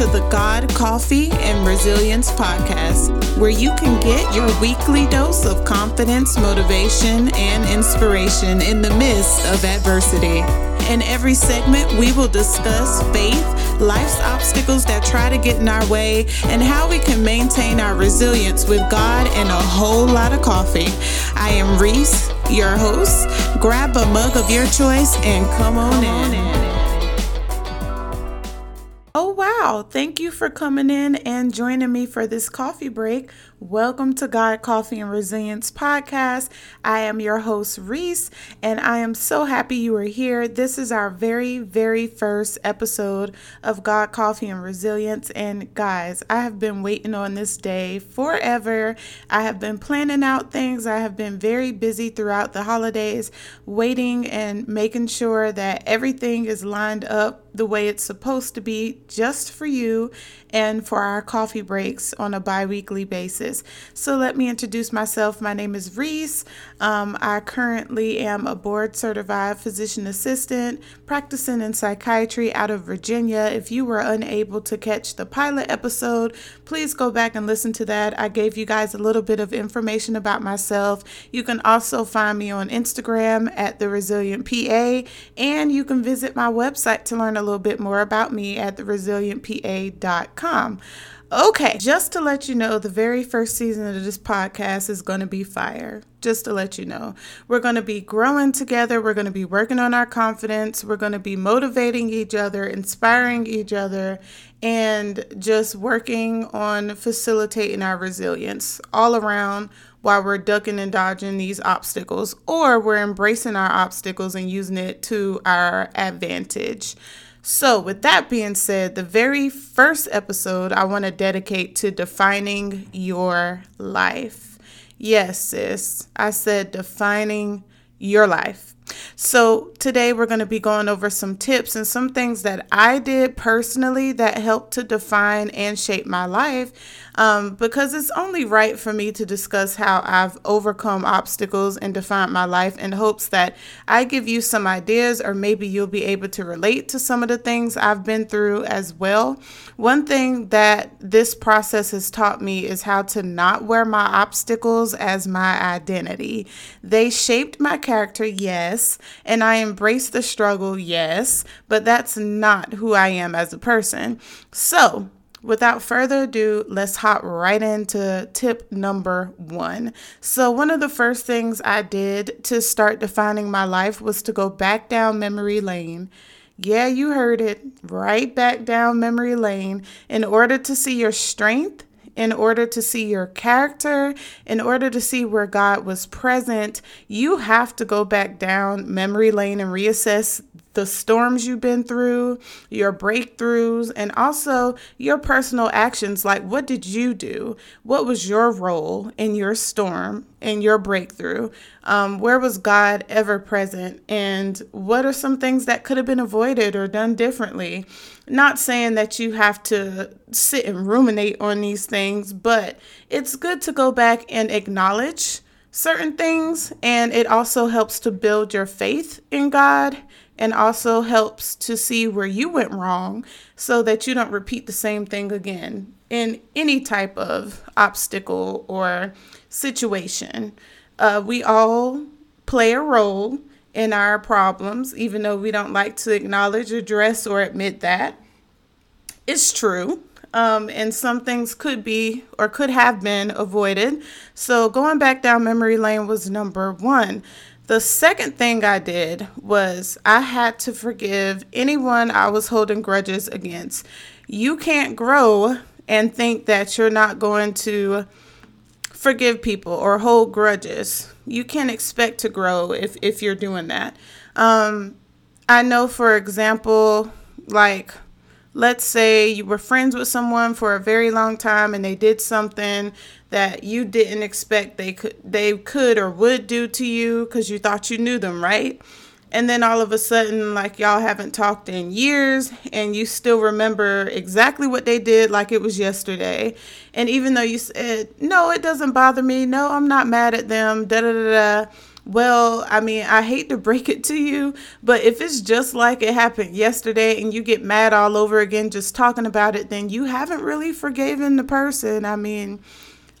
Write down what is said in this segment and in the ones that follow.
to the God Coffee and Resilience podcast, where you can get your weekly dose of confidence, motivation, and inspiration in the midst of adversity. In every segment, we will discuss faith, life's obstacles that try to get in our way, and how we can maintain our resilience with God and a whole lot of coffee. I am Reese, your host. Grab a mug of your choice and come on, come on in. in. Wow. Thank you for coming in and joining me for this coffee break. Welcome to God Coffee and Resilience podcast. I am your host, Reese, and I am so happy you are here. This is our very, very first episode of God Coffee and Resilience. And guys, I have been waiting on this day forever. I have been planning out things, I have been very busy throughout the holidays, waiting and making sure that everything is lined up the way it's supposed to be just for you and for our coffee breaks on a bi weekly basis. So, let me introduce myself. My name is Reese. Um, I currently am a board certified physician assistant practicing in psychiatry out of Virginia. If you were unable to catch the pilot episode, please go back and listen to that. I gave you guys a little bit of information about myself. You can also find me on Instagram at The Resilient PA, and you can visit my website to learn a little bit more about me at theresilientpa.com. Okay, just to let you know, the very first season of this podcast is going to be fire. Just to let you know, we're going to be growing together. We're going to be working on our confidence. We're going to be motivating each other, inspiring each other, and just working on facilitating our resilience all around while we're ducking and dodging these obstacles, or we're embracing our obstacles and using it to our advantage. So, with that being said, the very first episode I want to dedicate to defining your life. Yes, sis, I said defining your life. So, today we're going to be going over some tips and some things that I did personally that helped to define and shape my life um, because it's only right for me to discuss how I've overcome obstacles and defined my life in hopes that I give you some ideas or maybe you'll be able to relate to some of the things I've been through as well. One thing that this process has taught me is how to not wear my obstacles as my identity. They shaped my character, yes, and I embrace the struggle, yes, but that's not who I am as a person. So, Without further ado, let's hop right into tip number one. So, one of the first things I did to start defining my life was to go back down memory lane. Yeah, you heard it, right back down memory lane in order to see your strength in order to see your character, in order to see where God was present, you have to go back down memory lane and reassess the storms you've been through, your breakthroughs, and also your personal actions. Like, what did you do? What was your role in your storm and your breakthrough? Um, where was God ever present? And what are some things that could have been avoided or done differently? Not saying that you have to sit and ruminate on these things, but it's good to go back and acknowledge certain things. And it also helps to build your faith in God and also helps to see where you went wrong so that you don't repeat the same thing again in any type of obstacle or situation. Uh, we all play a role in our problems, even though we don't like to acknowledge, address, or admit that. It's true. Um, and some things could be or could have been avoided. So, going back down memory lane was number one. The second thing I did was I had to forgive anyone I was holding grudges against. You can't grow and think that you're not going to forgive people or hold grudges. You can't expect to grow if, if you're doing that. Um, I know, for example, like let's say you were friends with someone for a very long time and they did something that you didn't expect they could they could or would do to you because you thought you knew them right? And then all of a sudden like y'all haven't talked in years and you still remember exactly what they did like it was yesterday. And even though you said no it doesn't bother me. No i'm not mad at them. Da da da da well, I mean, I hate to break it to you, but if it's just like it happened yesterday and you get mad all over again just talking about it, then you haven't really forgiven the person. I mean,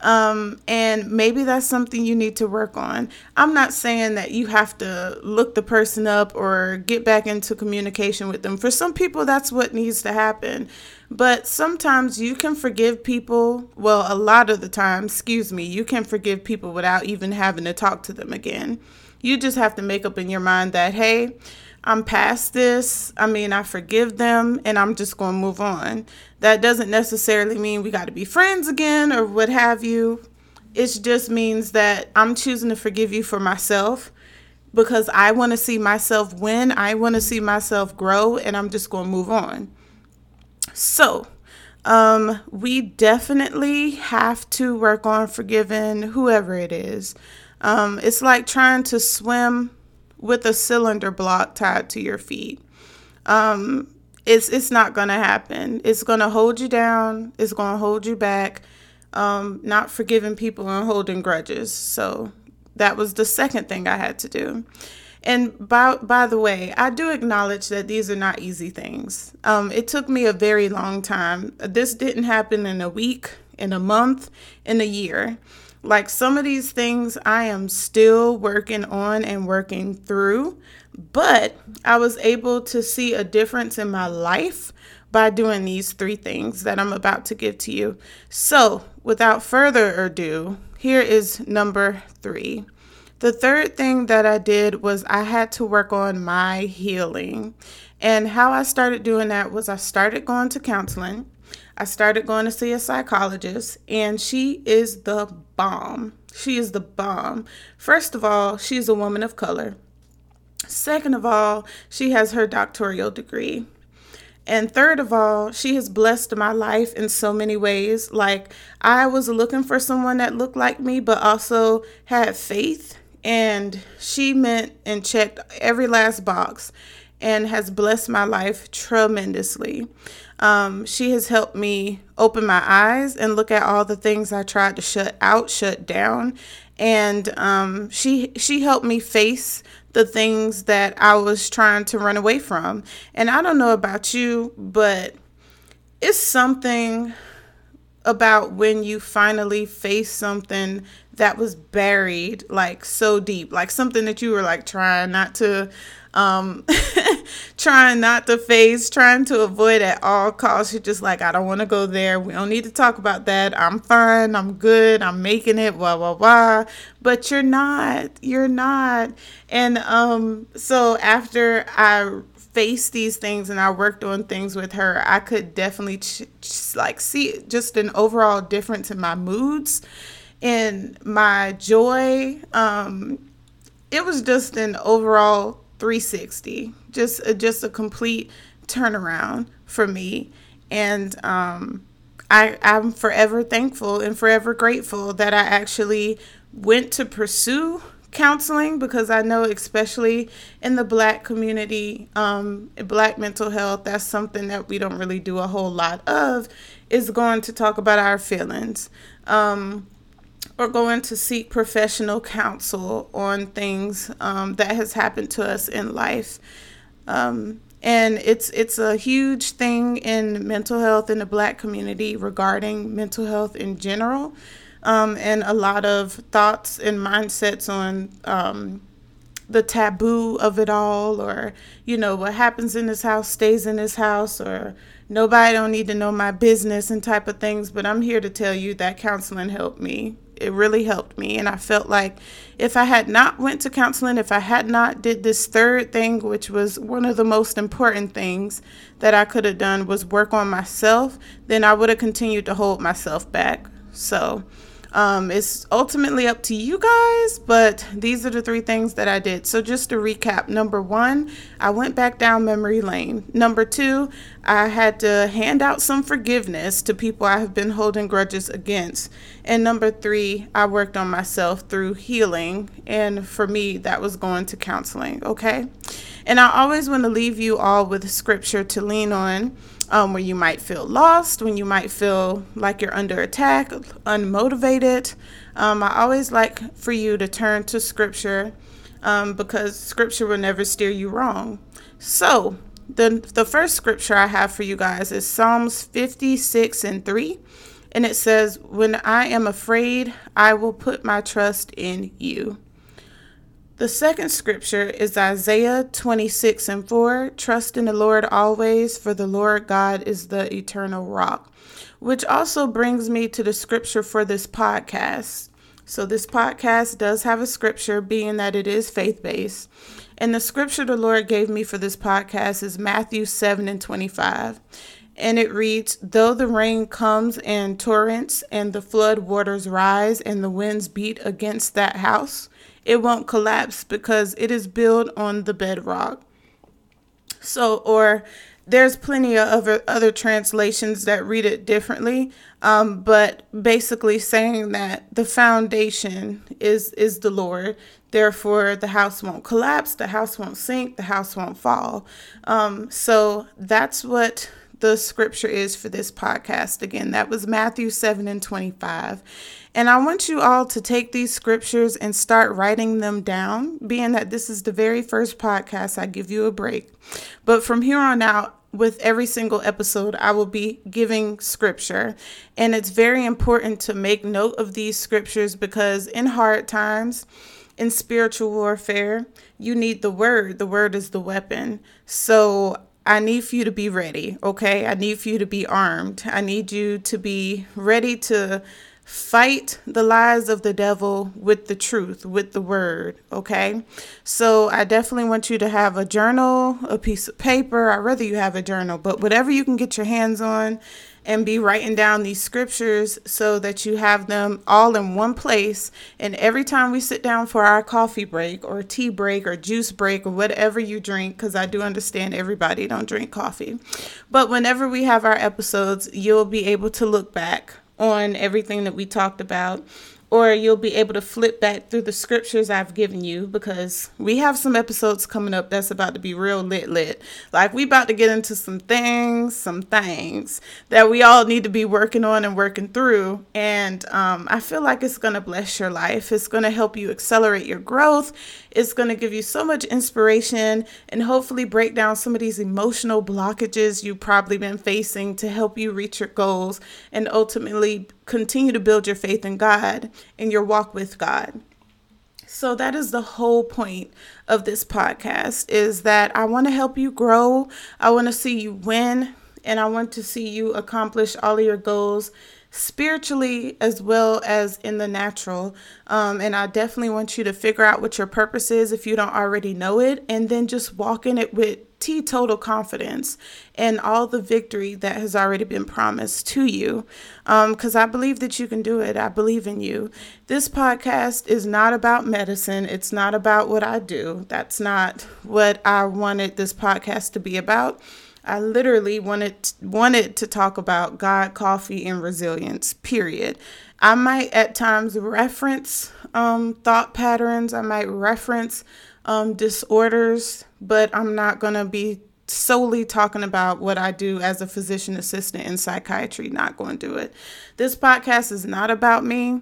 um, and maybe that's something you need to work on. I'm not saying that you have to look the person up or get back into communication with them. For some people, that's what needs to happen. But sometimes you can forgive people. Well, a lot of the time, excuse me, you can forgive people without even having to talk to them again. You just have to make up in your mind that, hey, I'm past this. I mean, I forgive them and I'm just going to move on. That doesn't necessarily mean we got to be friends again or what have you. It just means that I'm choosing to forgive you for myself because I want to see myself win. I want to see myself grow and I'm just going to move on. So, um, we definitely have to work on forgiving whoever it is. Um, it's like trying to swim with a cylinder block tied to your feet. Um, it's it's not gonna happen. It's gonna hold you down. It's gonna hold you back. Um, not forgiving people and holding grudges. So that was the second thing I had to do. And by by the way, I do acknowledge that these are not easy things. Um, it took me a very long time. This didn't happen in a week, in a month, in a year. Like some of these things, I am still working on and working through, but I was able to see a difference in my life by doing these three things that I'm about to give to you. So, without further ado, here is number three. The third thing that I did was I had to work on my healing. And how I started doing that was I started going to counseling. I started going to see a psychologist, and she is the bomb. She is the bomb. First of all, she's a woman of color. Second of all, she has her doctoral degree. And third of all, she has blessed my life in so many ways. Like, I was looking for someone that looked like me, but also had faith and she meant and checked every last box and has blessed my life tremendously. Um, she has helped me open my eyes and look at all the things I tried to shut out, shut down, and um, she she helped me face the things that I was trying to run away from. And I don't know about you, but it's something about when you finally face something that was buried like so deep like something that you were like trying not to um trying not to face trying to avoid at all costs. You're just like i don't want to go there. We don't need to talk about that. I'm fine. I'm good. I'm making it blah blah blah. But you're not. You're not. And um so after i faced these things and I worked on things with her, I could definitely ch- ch- like see just an overall difference in my moods and my joy. Um, it was just an overall 360, just a, just a complete turnaround for me, and um, I I'm forever thankful and forever grateful that I actually went to pursue counseling because I know, especially in the black community, um, black mental health, that's something that we don't really do a whole lot of, is going to talk about our feelings. Um, or going to seek professional counsel on things um, that has happened to us in life. Um, and it's it's a huge thing in mental health in the black community regarding mental health in general um, and a lot of thoughts and mindsets on um, the taboo of it all, or you know what happens in this house stays in this house, or nobody don't need to know my business and type of things. But I'm here to tell you that counseling helped me. It really helped me, and I felt like if I had not went to counseling, if I had not did this third thing, which was one of the most important things that I could have done, was work on myself, then I would have continued to hold myself back. So um, it's ultimately up to you guys, but these are the three things that I did. So, just to recap number one, I went back down memory lane. Number two, I had to hand out some forgiveness to people I have been holding grudges against. And number three, I worked on myself through healing. And for me, that was going to counseling. Okay. And I always want to leave you all with scripture to lean on um, where you might feel lost, when you might feel like you're under attack, unmotivated. Um, I always like for you to turn to scripture um, because scripture will never steer you wrong. So, the, the first scripture I have for you guys is Psalms 56 and 3. And it says, When I am afraid, I will put my trust in you. The second scripture is Isaiah 26 and 4 Trust in the Lord always, for the Lord God is the eternal rock. Which also brings me to the scripture for this podcast. So, this podcast does have a scripture, being that it is faith based. And the scripture the Lord gave me for this podcast is Matthew 7 and 25. And it reads, Though the rain comes in torrents, and the flood waters rise, and the winds beat against that house, it won't collapse because it is built on the bedrock. So, or there's plenty of other, other translations that read it differently, um, but basically saying that the foundation is is the Lord. Therefore, the house won't collapse, the house won't sink, the house won't fall. Um, so that's what the scripture is for this podcast. Again, that was Matthew 7 and 25. And I want you all to take these scriptures and start writing them down, being that this is the very first podcast, I give you a break. But from here on out, with every single episode, I will be giving scripture. And it's very important to make note of these scriptures because in hard times, in spiritual warfare, you need the word. The word is the weapon. So I need for you to be ready, okay? I need for you to be armed. I need you to be ready to fight the lies of the devil with the truth, with the word, okay? So I definitely want you to have a journal, a piece of paper. I'd rather you have a journal, but whatever you can get your hands on and be writing down these scriptures so that you have them all in one place. And every time we sit down for our coffee break or tea break or juice break or whatever you drink, because I do understand everybody don't drink coffee, but whenever we have our episodes, you'll be able to look back on everything that we talked about or you'll be able to flip back through the scriptures I've given you because we have some episodes coming up that's about to be real lit lit. Like we about to get into some things, some things that we all need to be working on and working through. And um, I feel like it's gonna bless your life. It's gonna help you accelerate your growth. It's gonna give you so much inspiration and hopefully break down some of these emotional blockages you've probably been facing to help you reach your goals and ultimately continue to build your faith in God and your walk with God. So that is the whole point of this podcast is that I want to help you grow. I want to see you win and I want to see you accomplish all of your goals spiritually as well as in the natural. Um, and I definitely want you to figure out what your purpose is if you don't already know it, and then just walk in it with teetotal confidence and all the victory that has already been promised to you. Because um, I believe that you can do it. I believe in you. This podcast is not about medicine, it's not about what I do. That's not what I wanted this podcast to be about. I literally wanted wanted to talk about God, coffee, and resilience. Period. I might at times reference um, thought patterns. I might reference um, disorders, but I'm not gonna be solely talking about what I do as a physician assistant in psychiatry. Not going to do it. This podcast is not about me.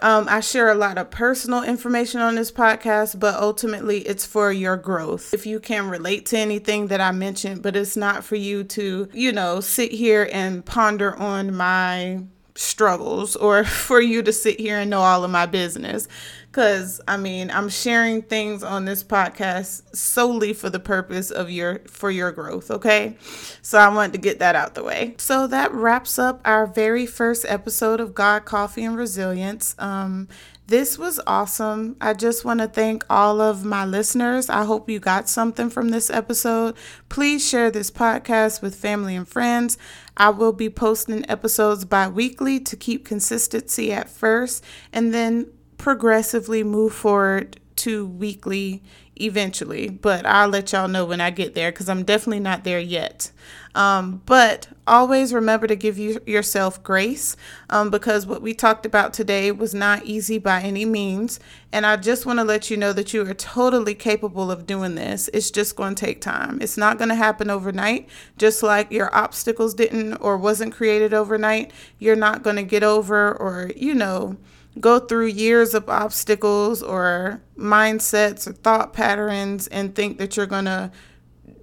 Um, I share a lot of personal information on this podcast, but ultimately it's for your growth. If you can relate to anything that I mentioned, but it's not for you to, you know, sit here and ponder on my struggles or for you to sit here and know all of my business because I mean, I'm sharing things on this podcast solely for the purpose of your for your growth, okay? So I wanted to get that out the way. So that wraps up our very first episode of God, Coffee, and Resilience. Um, this was awesome. I just want to thank all of my listeners. I hope you got something from this episode. Please share this podcast with family and friends. I will be posting episodes bi weekly to keep consistency at first, and then progressively move forward to weekly eventually, but I'll let y'all know when I get there because I'm definitely not there yet. Um, but always remember to give you yourself grace um, because what we talked about today was not easy by any means. And I just want to let you know that you are totally capable of doing this. It's just going to take time. It's not going to happen overnight, just like your obstacles didn't or wasn't created overnight. You're not going to get over or, you know, go through years of obstacles or mindsets or thought patterns and think that you're going to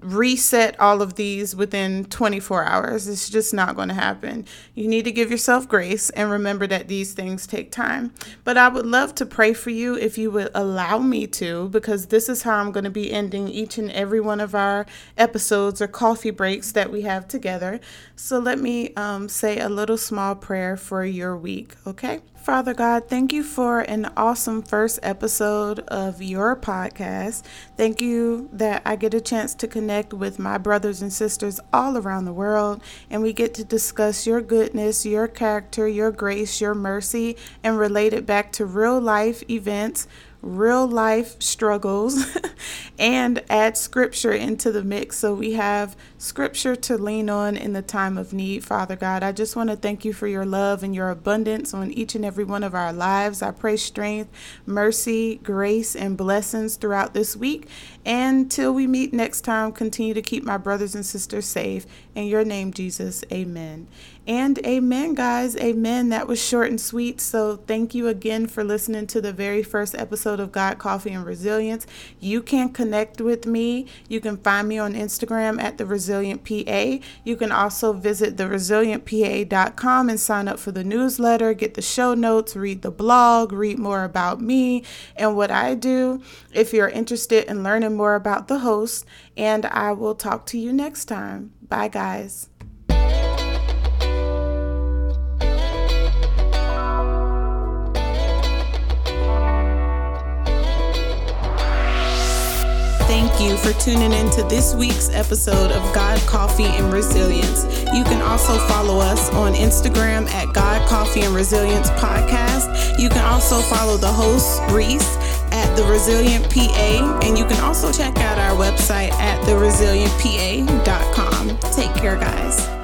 reset all of these within 24 hours. It's just not going to happen. You need to give yourself grace and remember that these things take time. But I would love to pray for you if you would allow me to, because this is how I'm going to be ending each and every one of our episodes or coffee breaks that we have together. So let me um, say a little small prayer for your week, okay? Father God, thank you for an awesome first episode of your podcast. Thank you that I get a chance to connect with my brothers and sisters all around the world, and we get to discuss your goodness, your character, your grace, your mercy, and relate it back to real life events real life struggles and add scripture into the mix so we have scripture to lean on in the time of need, Father God. I just want to thank you for your love and your abundance on each and every one of our lives. I pray strength, mercy, grace, and blessings throughout this week. And we meet next time, continue to keep my brothers and sisters safe. In your name, Jesus, amen. And amen, guys. Amen. That was short and sweet. So thank you again for listening to the very first episode of God, Coffee, and Resilience. You can connect with me. You can find me on Instagram at The Resilient PA. You can also visit theresilientpa.com and sign up for the newsletter, get the show notes, read the blog, read more about me and what I do if you're interested in learning more about the host. And I will talk to you next time. Bye, guys. Thank you for tuning in to this week's episode of God Coffee and Resilience. You can also follow us on Instagram at God Coffee and Resilience Podcast. You can also follow the host, Reese, The Resilient PA. And you can also check out our website at theresilientpa.com. Take care, guys.